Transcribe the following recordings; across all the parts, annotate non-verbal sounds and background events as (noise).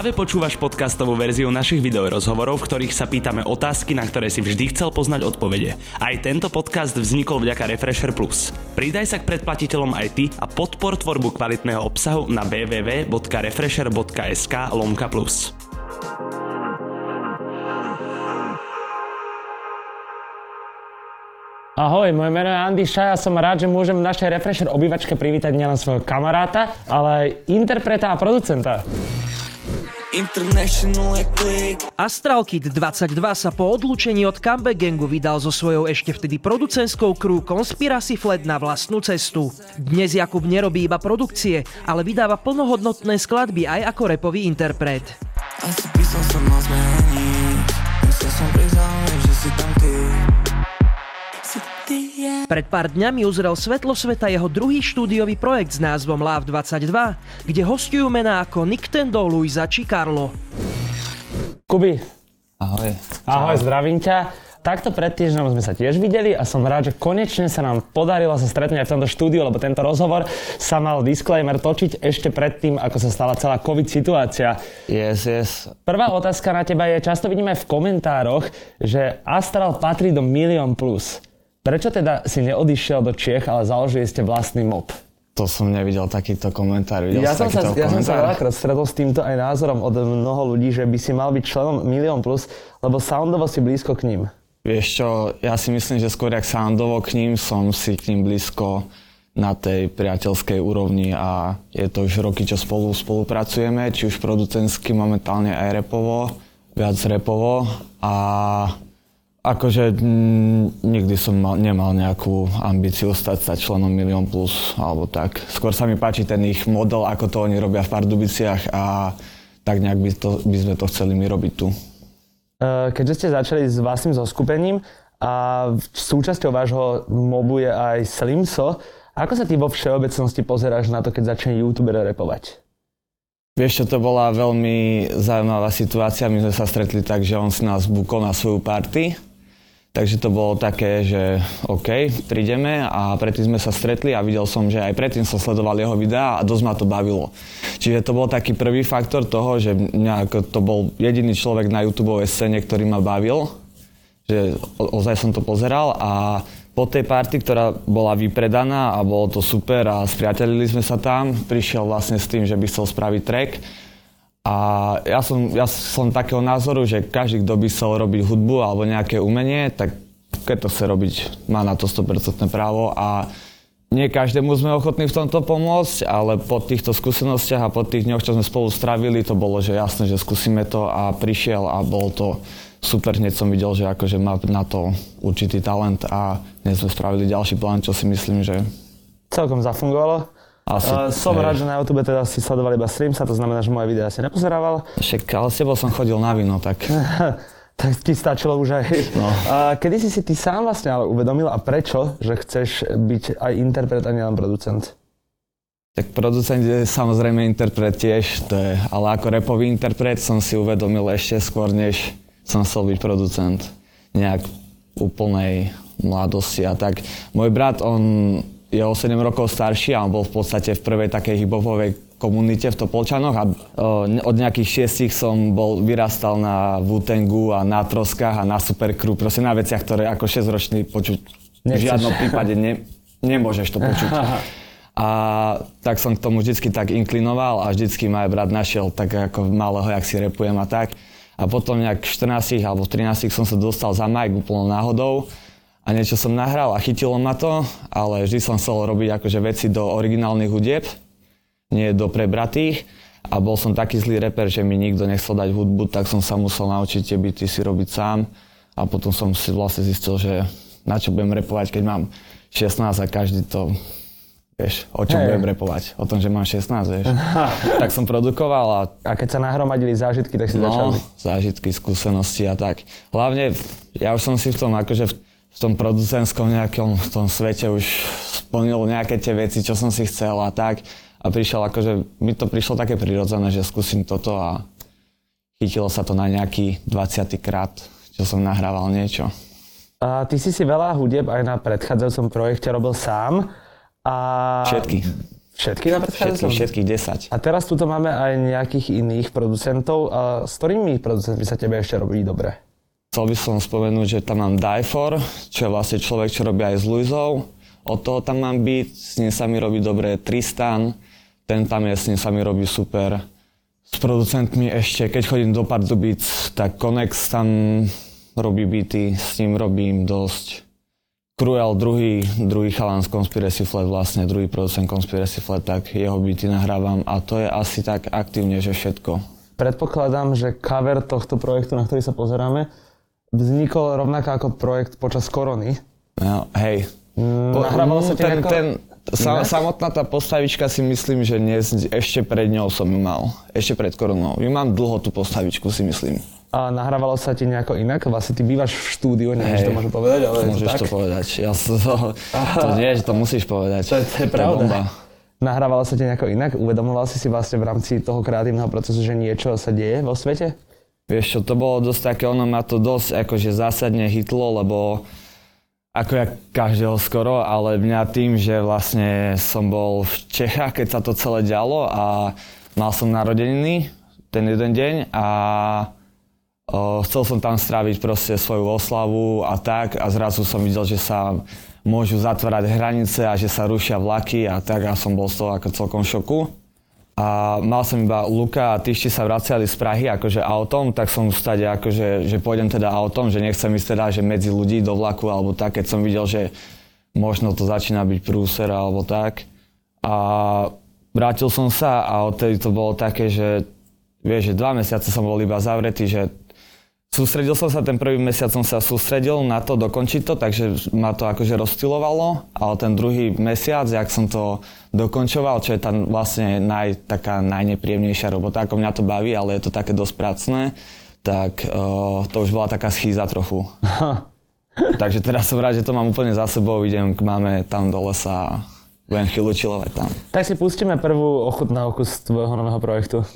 Práve počúvaš podcastovú verziu našich videorozhovorov, v ktorých sa pýtame otázky, na ktoré si vždy chcel poznať odpovede. Aj tento podcast vznikol vďaka Refresher Plus. Pridaj sa k predplatiteľom aj ty a podpor tvorbu kvalitného obsahu na www.refresher.sk lomka plus. Ahoj, moje meno je Andy Šaj a som rád, že môžem v našej Refresher obývačke privítať nielen svojho kamaráta, ale aj interpreta a producenta. Astral Kid 22 sa po odlúčení od Comeback Gangu vydal so svojou ešte vtedy producentskou crew Conspiracy Flat na vlastnú cestu. Dnes Jakub nerobí iba produkcie, ale vydáva plnohodnotné skladby aj ako repový interpret. Asi písal som mal zmeniť, som priznal, Pred pár dňami uzrel svetlo sveta jeho druhý štúdiový projekt s názvom Love 22, kde hostujú mená ako Nick Tendo, Luisa či Carlo. Kuby. Ahoj. Ahoj, Čau. zdravím ťa. Takto pred týždňom sme sa tiež videli a som rád, že konečne sa nám podarilo sa stretnúť aj v tomto štúdiu, lebo tento rozhovor sa mal disclaimer točiť ešte predtým, ako sa stala celá COVID situácia. Yes, yes. Prvá otázka na teba je, často vidíme aj v komentároch, že Astral patrí do Milion Plus. Prečo teda si neodišiel do Čiech, ale založili ste vlastný mob? To som nevidel takýto komentár. Videl ja, som sa, ja som sa veľakrát stretol s týmto aj názorom od mnoho ľudí, že by si mal byť členom Milión Plus, lebo soundovo si blízko k ním. Vieš čo, ja si myslím, že skôr jak soundovo k ním, som si k ním blízko na tej priateľskej úrovni a je to už roky, čo spolu spolupracujeme, či už producensky, momentálne aj repovo, viac repovo a Akože m, nikdy som mal, nemal nejakú ambíciu stať sa členom Milión Plus alebo tak. Skôr sa mi páči ten ich model, ako to oni robia v Pardubiciach a tak nejak by, to, by sme to chceli my robiť tu. Keďže ste začali s vlastným zoskupením a súčasťou vášho mobu je aj Slimso, ako sa ty vo všeobecnosti pozeráš na to, keď začne youtuber repovať? Vieš čo, to bola veľmi zaujímavá situácia. My sme sa stretli tak, že on si nás bukol na svoju party Takže to bolo také, že OK, prídeme a predtým sme sa stretli a videl som, že aj predtým som sledoval jeho videá a dosť ma to bavilo. Čiže to bol taký prvý faktor toho, že nejak, to bol jediný človek na YouTube scéne, ktorý ma bavil, že ozaj som to pozeral a po tej party, ktorá bola vypredaná a bolo to super a spriatelili sme sa tam, prišiel vlastne s tým, že by chcel spraviť track a ja som, ja som takého názoru, že každý, kto by chcel robiť hudbu alebo nejaké umenie, tak keď to chce robiť, má na to 100% právo a nie každému sme ochotní v tomto pomôcť, ale po týchto skúsenostiach a po tých dňoch, čo sme spolu stravili, to bolo, že jasné, že skúsime to a prišiel a bol to super. Hneď som videl, že akože má na to určitý talent a dnes sme spravili ďalší plán, čo si myslím, že... Celkom zafungovalo. Asi, uh, som hej. rád, že na YouTube teda si sledoval iba sa, to znamená, že moje videá si nepozerával. Však, ale s tebou som chodil na víno, tak... (laughs) tak ti stačilo už aj. No. Kedy si si ty sám vlastne ale uvedomil a prečo, že chceš byť aj interpret a nielen producent? Tak producent je samozrejme interpret tiež, to je, ale ako repový interpret som si uvedomil ešte skôr, než som chcel byť producent. Nejak úplnej mladosti a tak. Môj brat, on je o 7 rokov starší a on bol v podstate v prvej takej hibopovej komunite v Topolčanoch a od nejakých šiestich som bol, vyrastal na Wutengu a na Troskách a na Supercrew, proste na veciach, ktoré ako 6-ročný počuť Nechceš. v žiadnom prípade ne, nemôžeš to počuť. A tak som k tomu vždycky tak inklinoval a vždycky ma aj brat našiel tak ako malého, jak si repujem a tak. A potom nejak v 14 alebo v 13 som sa dostal za Mike úplnou náhodou a niečo som nahral a chytilo ma to, ale vždy som chcel robiť akože veci do originálnych hudieb, nie do prebratých. A bol som taký zlý reper, že mi nikto nechcel dať hudbu, tak som sa musel naučiť tie byty si robiť sám. A potom som si vlastne zistil, že na čo budem repovať, keď mám 16 a každý to Vieš, o čom hey. budem repovať? O tom, že mám 16, vieš. (laughs) tak som produkoval a... A keď sa nahromadili zážitky, tak si no, začal... zážitky, skúsenosti a tak. Hlavne, ja už som si v tom akože v v tom producentskom nejakom v tom svete už splnil nejaké tie veci, čo som si chcel a tak. A prišiel akože, mi to prišlo také prirodzené, že skúsim toto a chytilo sa to na nejaký 20. krát, čo som nahrával niečo. A ty si si veľa hudeb aj na predchádzajúcom projekte robil sám. A Všetky. Všetky na predchádzajúcom? všetkých 10. A teraz tuto máme aj nejakých iných producentov. A s ktorými producentmi sa tebe ešte robí dobre? Chcel by som spomenúť, že tam mám Daifor, čo je vlastne človek, čo robí aj s Luizou. Od toho tam mám byť, s ním sa mi robí dobre Tristan, ten tam je, s ním sa mi robí super. S producentmi ešte, keď chodím do Pardubic, tak Konex tam robí byty, s ním robím dosť. Cruel, druhý, druhý chalán z Conspiracy Flat, vlastne druhý producent Conspiracy Flat, tak jeho byty nahrávam a to je asi tak aktívne, že všetko. Predpokladám, že cover tohto projektu, na ktorý sa pozeráme, vznikol rovnako ako projekt počas korony. No, hej. Mm, nahrávalo sa ti ten, ten, sa, samotná tá postavička si myslím, že dnes, ešte pred ňou som ju mal. Ešte pred koronou. Ju mám dlho tú postavičku si myslím. A nahrávalo sa ti nejako inak? Vlastne ty bývaš v štúdiu, neviem, či to môžem povedať, ale je to Môžeš tak. to povedať. Ja (laughs) to, to nie, že to musíš povedať. To je- to je pravda. bomba. Nahrávalo sa ti nejako inak? Uvedomoval si si vlastne v rámci toho kreatívneho procesu, že niečo sa deje vo svete? Vieš čo, to bolo dosť také, ono ma to dosť akože zásadne hitlo, lebo ako ja každého skoro, ale mňa tým, že vlastne som bol v Čechách, keď sa to celé dialo a mal som narodeniny ten jeden deň a o, chcel som tam stráviť proste svoju oslavu a tak a zrazu som videl, že sa môžu zatvárať hranice a že sa rušia vlaky a tak a som bol z toho ako celkom v šoku. A mal som iba Luka a Tyšti sa vracali z Prahy akože autom, tak som stade akože, že pôjdem teda autom, že nechcem ísť teda, že medzi ľudí do vlaku alebo tak, keď som videl, že možno to začína byť prúser alebo tak. A vrátil som sa a odtedy to bolo také, že vieš, že dva mesiace som bol iba zavretý, že Sústredil som sa, ten prvý mesiac som sa sústredil na to dokončiť to, takže ma to akože rozstylovalo, ale ten druhý mesiac, jak som to dokončoval, čo je tam vlastne naj, taká najnepríjemnejšia robota, ako mňa to baví, ale je to také dosť pracné, tak uh, to už bola taká schýza trochu. (laughs) takže teraz som rád, že to mám úplne za sebou, idem k máme tam do lesa budem chvíľu chillovať tam. Tak si pustíme prvú ochutnávku z tvojho nového projektu.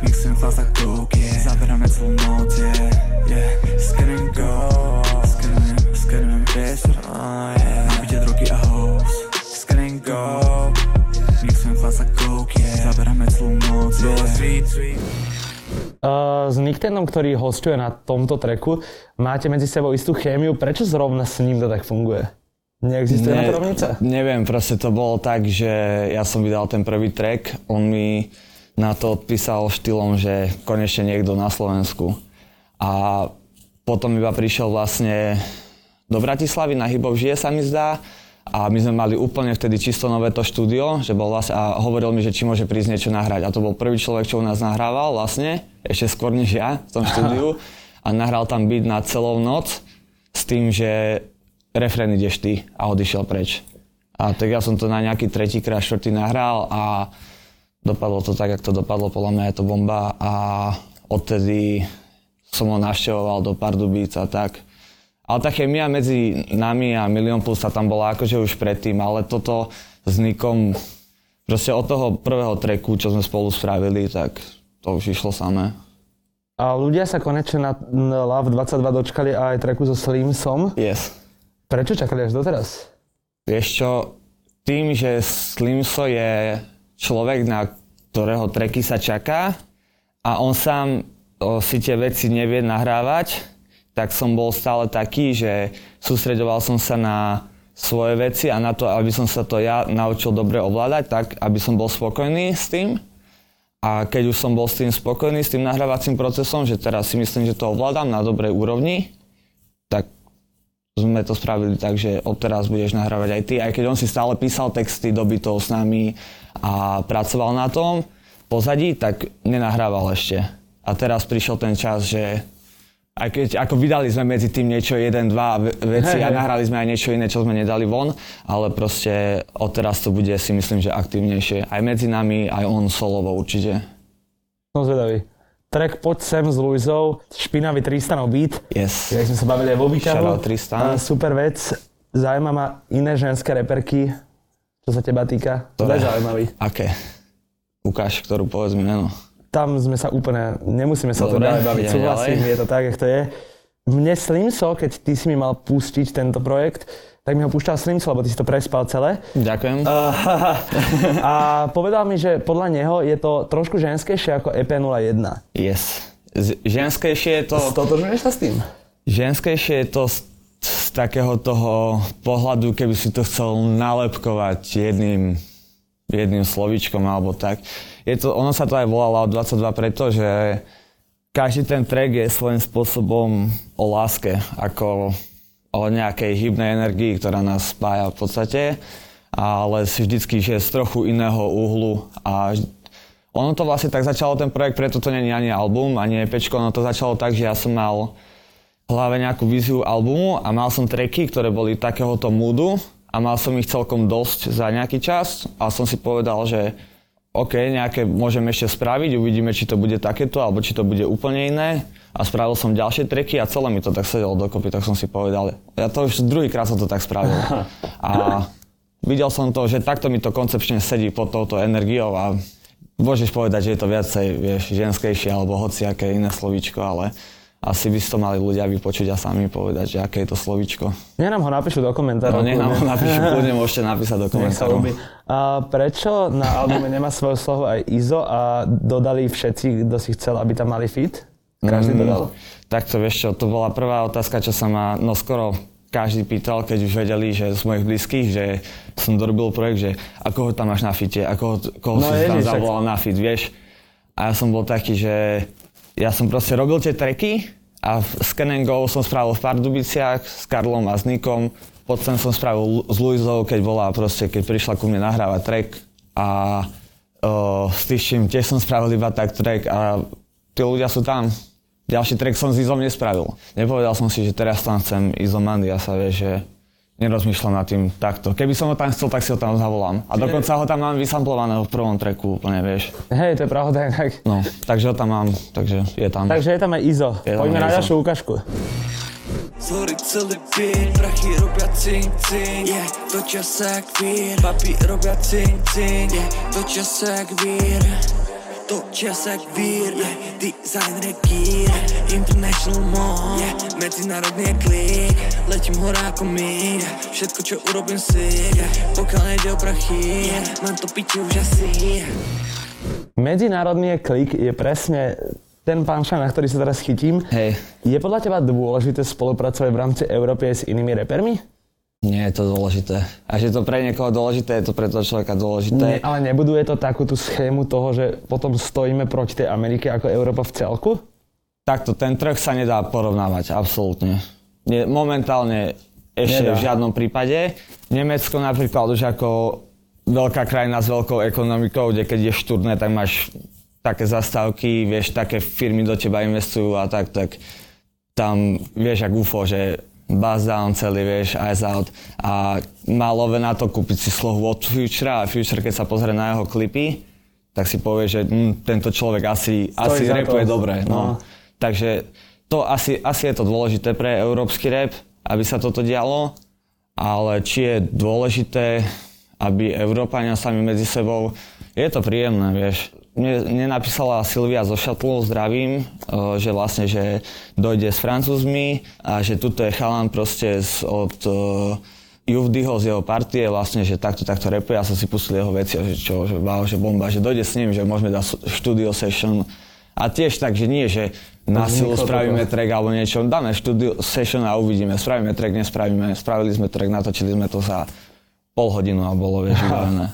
Mixujem fast a coke, yeah Zaberáme celú noc, yeah, yeah Scanujem go Scanujem, scanujem priestor, oh yeah Nabite drogy a hoes Scanujem go Mixujem fast a coke, yeah Zaberáme celú noc, yeah Sweet, sweet Uh, s Nicktendom, ktorý hostuje na tomto treku, máte medzi sebou istú chémiu. Prečo zrovna s ním to tak funguje? Neexistuje na to rovnica? Neviem, proste to bolo tak, že ja som vydal ten prvý track, on mi na to odpísal štýlom, že konečne niekto na Slovensku. A potom iba prišiel vlastne do Bratislavy na Hybov žije sa mi zdá a my sme mali úplne vtedy čisto nové to štúdio, že bol vlastne, a hovoril mi, že či môže prísť niečo nahrať. A to bol prvý človek, čo u nás nahrával vlastne, ešte skôr než ja v tom štúdiu. (laughs) A nahral tam byt na celou noc s tým, že refrén ideš ty a odišiel preč. A tak ja som to na nejaký tretíkrát, štvrtý nahral a dopadlo to tak, jak to dopadlo, podľa mňa je to bomba a odtedy som ho navštevoval do Pardubíc a tak. Ale tá chemia medzi nami a Milion Plus sa tam bola akože už predtým, ale toto s Nikom, proste od toho prvého treku, čo sme spolu spravili, tak to už išlo samé. A ľudia sa konečne na na Love 22 dočkali aj treku so Slimsom. Yes. Prečo čakali až doteraz? Vieš čo, tým, že Slimso je človek, na ktorého treky sa čaká a on sám o, si tie veci nevie nahrávať, tak som bol stále taký, že sústreďoval som sa na svoje veci a na to, aby som sa to ja naučil dobre ovládať, tak aby som bol spokojný s tým. A keď už som bol s tým spokojný, s tým nahrávacím procesom, že teraz si myslím, že to ovládam na dobrej úrovni, sme to spravili tak, že odteraz budeš nahrávať aj ty. Aj keď on si stále písal texty do bytov s nami a pracoval na tom pozadí, tak nenahrával ešte. A teraz prišiel ten čas, že aj keď ako vydali sme medzi tým niečo, jeden, dva ve- veci a nahrali sme aj niečo iné, čo sme nedali von, ale proste odteraz to bude si myslím, že aktívnejšie. Aj medzi nami, aj on solovo určite. Som zvedavý. Track Poď sem s Luizou, špinavý Tristanov beat. Yes. Jak sme sa bavili aj vo výťahu. Tristan. Super vec. Zaujíma ma iné ženské reperky, čo sa teba týka. To je zaujímavý. Aké? Ukáž, ktorú povedz mi meno. Tam sme sa úplne, nemusíme sa Dobre, ďalej baviť, súhlasím, je to tak, jak to je. Mne Slimso, keď ty si mi mal pustiť tento projekt, tak mi ho púšťal Slimco, lebo ty si to prespal celé. Ďakujem. A povedal mi, že podľa neho je to trošku ženskejšie ako E EP01. Yes. Z- ženskejšie je to... Stotožňuješ sa s tým? Ženskejšie je to z, z takého toho pohľadu, keby si to chcel nalepkovať jedným, jedným slovíčkom alebo tak. Je to, ono sa to aj volalo 22 preto, že každý ten track je svojím spôsobom o láske, ako o nejakej hybnej energii, ktorá nás spája v podstate, ale vždycky, že z trochu iného uhlu a ono to vlastne tak začalo ten projekt, preto to nie ani album, ani EPčko, ono to začalo tak, že ja som mal v hlave nejakú víziu albumu a mal som tracky, ktoré boli takéhoto moodu a mal som ich celkom dosť za nejaký čas a som si povedal, že OK, nejaké môžeme ešte spraviť, uvidíme, či to bude takéto, alebo či to bude úplne iné. A spravil som ďalšie treky a celé mi to tak sedelo dokopy, tak som si povedal, ja to už druhýkrát som to tak spravil. A videl som to, že takto mi to koncepčne sedí pod touto energiou a môžeš povedať, že je to viacej, vieš, ženskejšie alebo hociaké iné slovíčko, ale asi by si to mali ľudia vypočuť a sami povedať, že aké je to slovíčko. Nech nám ho napíšu do komentárov. No nech nám ho napíšu, kľudne (laughs) môžete napísať do komentárov. A prečo na albume nemá svoju slohu aj Izo a dodali všetci, kto si chcel, aby tam mali fit? Každý Mm, dodal. Takto vieš čo, to bola prvá otázka, čo sa ma, no skoro každý pýtal, keď už vedeli, že z mojich blízkych, že som dorobil projekt, že ako ho tam máš na fite, ho, koho No si tam ježiš, zavolal na fit, vieš. A ja som bol taký, že ja som proste robil tie treky a v Scan and Go som spravil v Pardubiciach s Karlom a s Nikom. Potom som spravil s Luizou, keď bola proste, keď prišla ku mne nahrávať track a uh, s Tyším tiež som spravil iba tak track a tí ľudia sú tam. Ďalší track som s Izom nespravil. Nepovedal som si, že teraz tam chcem Izomandy a sa vie, že nerozmýšľam nad tým takto. Keby som ho tam chcel, tak si ho tam zavolám. A dokonca ho tam mám vysamplovaného v prvom tracku úplne, vieš. Hej, to je pravda (laughs) inak. No, takže ho tam mám, takže je tam. Takže je tam aj Izo. Je tam Poďme na Izo. ďalšiu ukážku. Zhory celý byt, prachy robia cink cink yeah, Točia sa jak vír, papi robia cink cink yeah, Točia sa jak vír Točia sa jak vír, yeah, designer je gear International mall, yeah, medzinárodný je klik Letím hore ako my, yeah, všetko čo urobím si yeah, Pokiaľ nejde o prachy, yeah, mám to piči už asi Medzinárodný klik je presne ten punchline, na ktorý sa teraz chytím. Hej, Je podľa teba dôležité spolupracovať v rámci Európy aj s inými repermi? Nie je to dôležité. A že to pre niekoho dôležité, je to pre toho človeka Nie, dôležité. ale nebuduje to takú tú schému toho, že potom stojíme proti tej Amerike ako Európa v celku? Takto, ten trh sa nedá porovnávať, absolútne. Nie, momentálne ešte Nedá. v žiadnom prípade. Nemecko napríklad už ako veľká krajina s veľkou ekonomikou, kde keď ješ turné, tak máš také zastávky, vieš, také firmy do teba investujú a tak, tak tam vieš, ak UFO, že buzz down celý, vieš, eyes out a má love na to kúpiť si slohu od Futura a Future, keď sa pozrie na jeho klipy, tak si povie, že hm, tento človek asi, asi za to. repuje dobre. No. No. Takže to asi, asi je to dôležité pre európsky rap, aby sa toto dialo, ale či je dôležité, aby Európania sami medzi sebou, je to príjemné, vieš. Mne, mne napísala Silvia zo Šatlu, zdravím, eh, že vlastne, že dojde s Francúzmi a že tuto je chalan proste z, od uh, Juvdyho z jeho partie, vlastne, že takto, takto repuje. Ja som si pustil jeho veci, a že čo, že wow, že bomba, že dojde s ním, že môžeme dať studio session. A tiež tak, že nie, že na silu spravíme toto. track alebo niečo, dáme studio session a uvidíme, spravíme track, nespravíme, spravili sme track, natočili sme to za pol hodinu a bolo, vieš, (laughs) vybavené.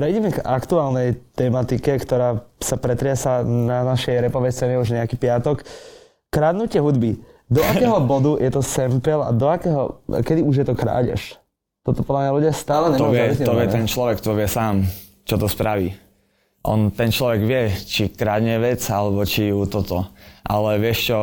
Prejdeme k aktuálnej tematike, ktorá sa pretriasa na našej repovej scéne už nejaký piatok. Kradnutie hudby. Do akého (laughs) bodu je to sample a do akého, kedy už je to krádež? Toto podľa mňa ľudia stále To nemajú vie, to vie ten človek, to vie sám, čo to spraví. On, ten človek vie, či kradne vec, alebo či ju toto. Ale vieš čo,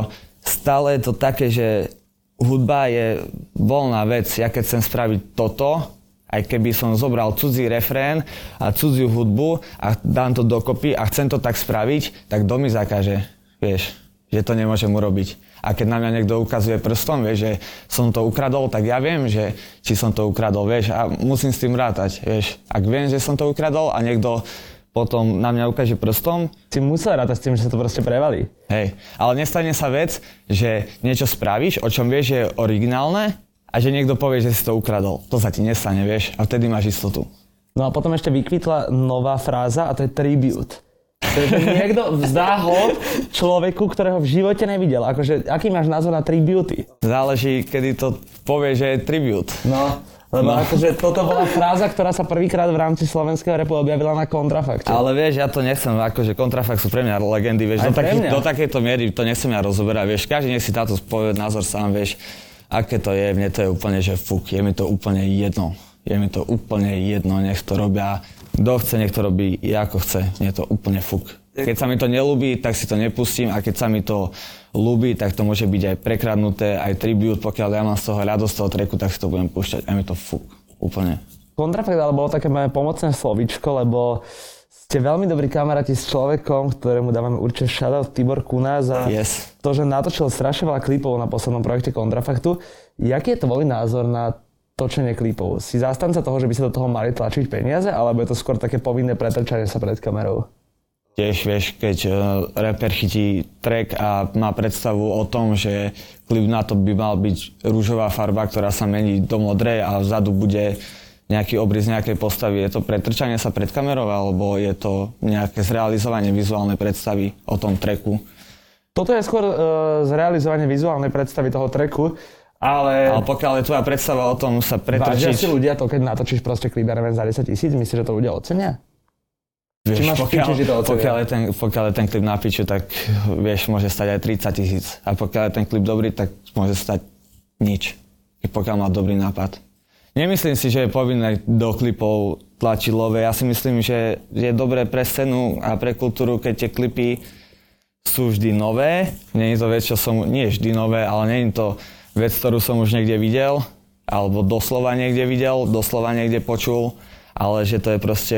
stále je to také, že hudba je voľná vec. Ja keď chcem spraviť toto, aj keby som zobral cudzí refrén a cudziu hudbu a dám to dokopy a chcem to tak spraviť, tak kto mi zakaže, vieš, že to nemôžem urobiť. A keď na mňa niekto ukazuje prstom, vieš, že som to ukradol, tak ja viem, že či som to ukradol, vieš, a musím s tým rátať, vieš. Ak viem, že som to ukradol a niekto potom na mňa ukáže prstom, Si musel rátať s tým, že sa to proste prevalí. hej. Ale nestane sa vec, že niečo spravíš, o čom vieš, že je originálne a že niekto povie, že si to ukradol. To sa ti nestane, vieš, a vtedy máš istotu. No a potom ešte vykvitla nová fráza a to je tribute. Takže niekto vzdá ho človeku, ktorého v živote nevidel. Akože, aký máš názor na tributy? Záleží, kedy to povie, že je tribute. No, lebo no. akože toto bola fráza, ktorá sa prvýkrát v rámci slovenského repu objavila na kontrafakte. Ale vieš, ja to nechcem, akože kontrafakt sú pre mňa legendy, vieš, Aj do, taký, do takejto miery to nechcem ja rozoberať, vieš, každý nech si táto povie názor sám, vieš, aké to je, mne to je úplne, že fuk, je mi to úplne jedno, je mi to úplne jedno, nech to robia, kto chce, nech to robí, ako chce, mne je to úplne fuk. Keď sa mi to nelúbi, tak si to nepustím a keď sa mi to ľúbi, tak to môže byť aj prekradnuté, aj tribute, pokiaľ ja mám z toho radosť toho treku, tak si to budem púšťať. A mi to fuk, úplne. Kontrafakt ale bolo také moje pomocné slovičko, lebo ste veľmi dobrí kamaráti s človekom, ktorému dávame určite shoutout Tibor Kunás a Yes. to, že natočil strašne veľa klipov na poslednom projekte Kontrafaktu. Jaký je tvoj názor na točenie klipov? Si zástanca toho, že by sa do toho mali tlačiť peniaze, alebo je to skôr také povinné pretrčanie sa pred kamerou? Tiež vieš, keď uh, rapper chytí track a má predstavu o tom, že klip na to by mal byť rúžová farba, ktorá sa mení do modrej a vzadu bude nejaký obrys nejakej postavy. Je to pretrčanie sa pred kamerou alebo je to nejaké zrealizovanie vizuálnej predstavy o tom tracku? Toto je skôr uh, zrealizovanie vizuálnej predstavy toho treku, ale... Ale pokiaľ je tvoja predstava o tom sa Vážia si pretrčiť... ľudia to, keď natočíš proste klip, za 10 tisíc? Myslíš, že to ľudia ocenia? Vieš, Či máš pokiaľ, piči, to ocenia? pokiaľ, je ten, pokiaľ je ten klip na piču, tak vieš, môže stať aj 30 tisíc. A pokiaľ je ten klip dobrý, tak môže stať nič. I pokiaľ má dobrý nápad. Nemyslím si, že je povinné do klipov tlačiť love. Ja si myslím, že je dobré pre scénu a pre kultúru, keď tie klipy sú vždy nové. Nie je to vec, čo som... Nie vždy nové, ale nie je to vec, ktorú som už niekde videl. Alebo doslova niekde videl, doslova niekde počul. Ale že to je proste...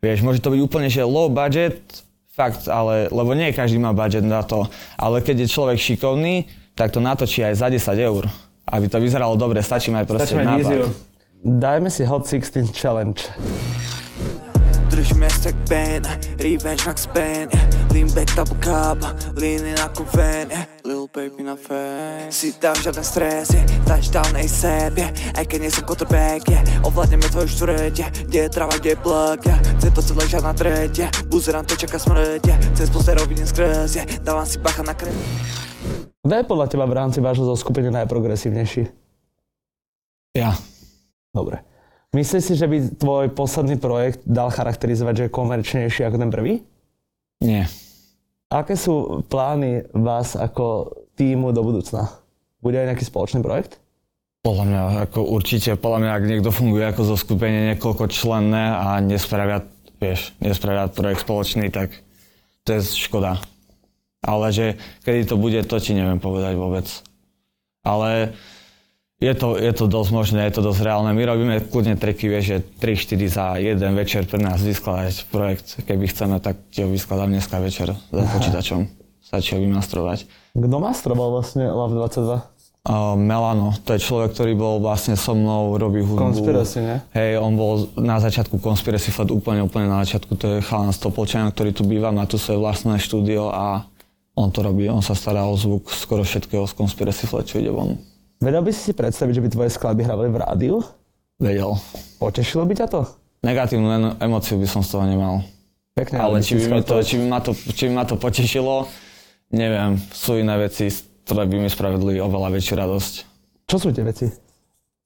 Vieš, môže to byť úplne, že low budget, fakt, ale, lebo nie každý má budget na to, ale keď je človek šikovný, tak to natočí aj za 10 eur. Aby to vyzeralo dobre, stačí mať proste Stačíme nápad. víziu. Dajme si Hot 16 Challenge. Držíme stack pen, revenge Max Pen yeah. Lean back, double cup, lean in ako ven. Lil baby na fan Si tam žiaden stres, yeah. touchdown ASAP yeah. Aj keď nie som quarterback, yeah. ovládneme tvoju štvrť yeah. Kde je trava, kde je plug, yeah. Chce to celé žiadna treť, yeah. Buzerám to čaká smrť, yeah. Cez posterov vidím skrz, yeah. dávam si bacha na krev Kto je podľa teba v rámci vášho zoskupenia najprogresívnejší? Ja. Dobre. Myslíš si, že by tvoj posledný projekt dal charakterizovať, že je komerčnejší ako ten prvý? Nie. Aké sú plány vás ako týmu do budúcna? Bude aj nejaký spoločný projekt? Podľa mňa, ako určite, podľa mňa, ak niekto funguje ako zo skupenie niekoľko členné a nespravia, vieš, nespravia projekt spoločný, tak to je škoda. Ale že kedy to bude, to ti neviem povedať vôbec. Ale je to, je to dosť možné, je to dosť reálne. My robíme kľudne triky, vieš, že 3-4 za jeden večer pre nás vyskladať projekt. Keby chceme, tak ti ho vyskladám dneska večer za počítačom. Stačí ho vymastrovať. Kto mastroval vlastne Love 22? Uh, Melano, to je človek, ktorý bol vlastne so mnou, robí hudbu. Conspiracy, ne? Hej, on bol na začiatku Conspiracy Flat, úplne, úplne na začiatku. To je chalan z Topolčania, ktorý tu býva, má tu svoje vlastné štúdio a on to robí. On sa stará o zvuk skoro všetkého z Conspiracy Flat, čo ide von. Vedel by si si predstaviť, že by tvoje skladby hrávali v rádiu? Vedel. Potešilo by ťa to? Negatívnu emóciu by som z toho nemal. Pekne, Ale či by, mi to, či, by ma to, či by ma to potešilo, neviem. Sú iné veci, ktoré by mi spravili oveľa väčšiu radosť. Čo sú tie veci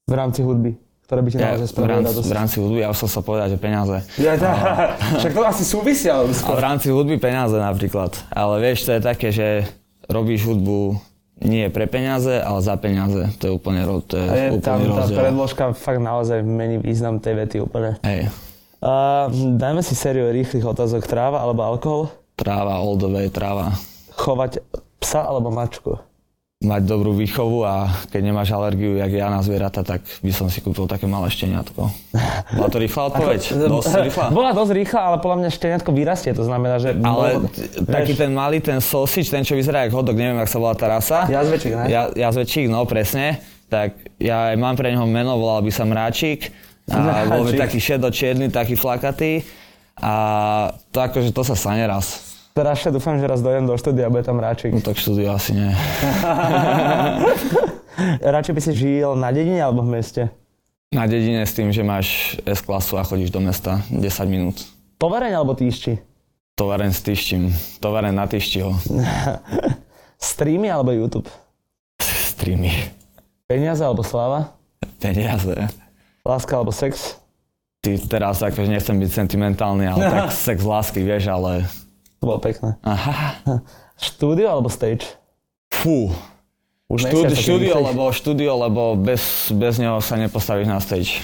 v rámci hudby, ktoré by ti Ja, naozaj spravili radosť? v rámci hudby, ja už som sa povedať, že peniaze. Ja, tá, (laughs) však to asi súvisia. A v rámci hudby peniaze napríklad. Ale vieš, to je také, že robíš hudbu nie pre peniaze, ale za peniaze. To je úplne, to je je úplný tam tá rozdiel. predložka fakt naozaj mení význam tej vety úplne. Hej, Uh, dajme si sériu rýchlych otázok. Tráva alebo alkohol? tráva, all the way, tráva. Chovať psa alebo mačku? Mať dobrú výchovu a keď nemáš alergiu, jak ja na zvieratá, tak by som si kúpil také malé šteniatko. Bola to rýchla odpoveď? Dosť rýchla? (laughs) Bola dosť rýchla, ale podľa mňa šteniatko vyrastie. To znamená, že... Ale t- taký vieš, ten malý, ten sausage, ten čo vyzerá ako hodok, neviem, jak sa volá tá rasa. Jazvečík, ne? Ja, jazvečík, no presne. Tak ja aj mám pre neho meno, volal by sa Mráčik. A (laughs) bol by taký šedo-čierny, taký flakatý. A to akože to sa stane raz. Strašne dúfam, že raz dojdem do štúdia a bude tam ráčik. No tak štúdio asi nie. (laughs) Radšej by si žil na dedine alebo v meste? Na dedine s tým, že máš S-klasu a chodíš do mesta 10 minút. Tovareň alebo týšči? Tovaren s tyštím. Tovaren na tyštiho. (laughs) Streamy alebo YouTube? Streamy. Peniaze alebo sláva? Peniaze. Láska alebo sex? Ty teraz akože nechcem byť sentimentálny, ale tak (laughs) sex lásky, vieš, ale... To bolo pekné. Aha. (laughs) Štúdio alebo stage? Fú. Už Štúdio, štúdio, lebo, štúdio, lebo bez, bez neho sa nepostavíš na stage.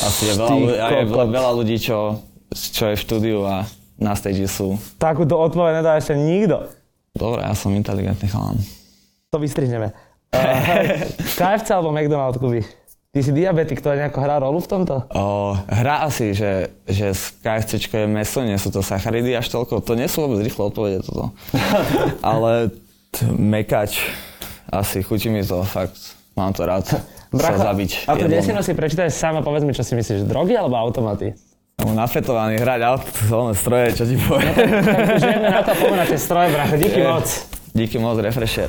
Asi je veľa, ľudí, je veľa, ľudí, čo, čo je v štúdiu a na stage sú. Takúto odpoveď nedá ešte nikto. Dobre, ja som inteligentný chalán. To vystrihneme. Uh, (laughs) KFC alebo McDonald, Kuby? Ty si diabetik, to nejako hrá rolu v tomto? O, hrá asi, že, že z KFC je meso, nie sú to sacharidy až toľko. To nie sú vôbec rýchle odpovede toto. (laughs) Ale t- mekač, asi chutí mi to, fakt. Mám to rád. Bracho, sa zabiť. a tú desinu si prečítaj sám a povedz mi, čo si myslíš. Drogy alebo automaty? Som nafetovaný hrať auto, stroje, čo ti poviem. Tak už ideme na to poďme na tie stroje, bracho. Díky Eh. moc. Díky moc, Refresher.